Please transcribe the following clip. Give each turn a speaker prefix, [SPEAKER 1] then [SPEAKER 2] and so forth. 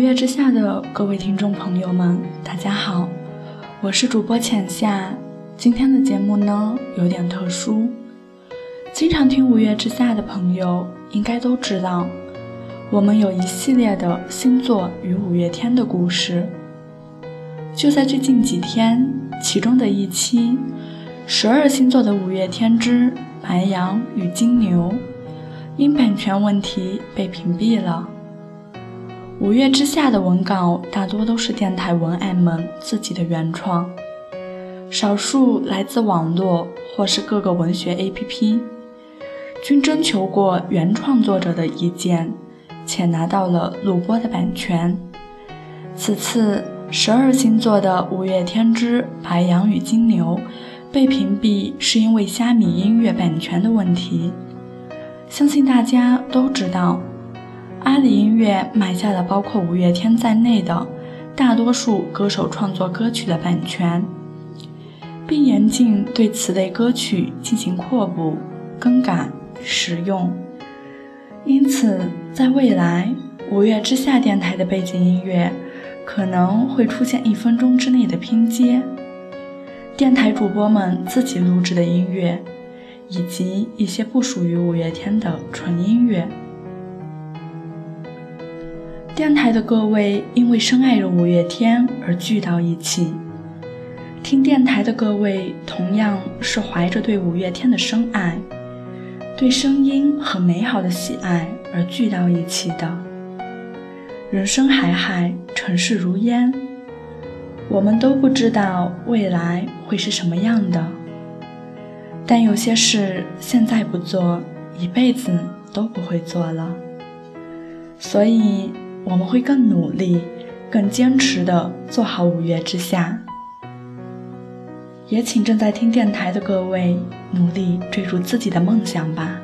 [SPEAKER 1] 五月之下的各位听众朋友们，大家好，我是主播浅夏。今天的节目呢有点特殊，经常听五月之下的朋友应该都知道，我们有一系列的星座与五月天的故事。就在最近几天，其中的一期十二星座的五月天之白羊与金牛，因版权问题被屏蔽了。五月之下的文稿大多都是电台文案们自己的原创，少数来自网络或是各个文学 APP，均征求过原创作者的意见，且拿到了录播的版权。此次十二星座的五月天之白羊与金牛被屏蔽，是因为虾米音乐版权的问题。相信大家都知道。阿里音乐买下了包括五月天在内的大多数歌手创作歌曲的版权，并严禁对此类歌曲进行扩补、更改、使用。因此，在未来，五月之下电台的背景音乐可能会出现一分钟之内的拼接，电台主播们自己录制的音乐，以及一些不属于五月天的纯音乐。电台的各位因为深爱着五月天而聚到一起，听电台的各位同样是怀着对五月天的深爱、对声音和美好的喜爱而聚到一起的。人生海海，尘世如烟，我们都不知道未来会是什么样的，但有些事现在不做，一辈子都不会做了，所以。我们会更努力、更坚持地做好五月之下，也请正在听电台的各位努力追逐自己的梦想吧。